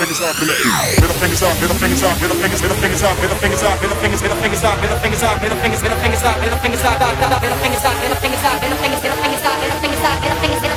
fingers up, middle fingers up, middle fingers up, middle fingers, middle fingers up, middle fingers up, middle fingers, middle fingers up, middle fingers up, middle fingers, middle fingers up, middle fingers up, middle fingers up, middle fingers up, middle fingers, up, middle fingers up, middle fingers up, middle fingers, up, middle fingers up, middle fingers up, middle fingers up,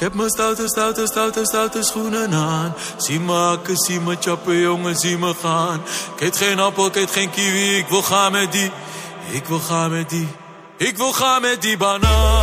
heb mijn stoute, stoute, stoute, stoute schoenen aan. Zie me hakken, zie me chappen, jongen, zie me gaan. Ik eet geen appel, ik eet geen kiwi, ik wil gaan met die. Ik wil gaan met die. Ik wil gaan met die banaan.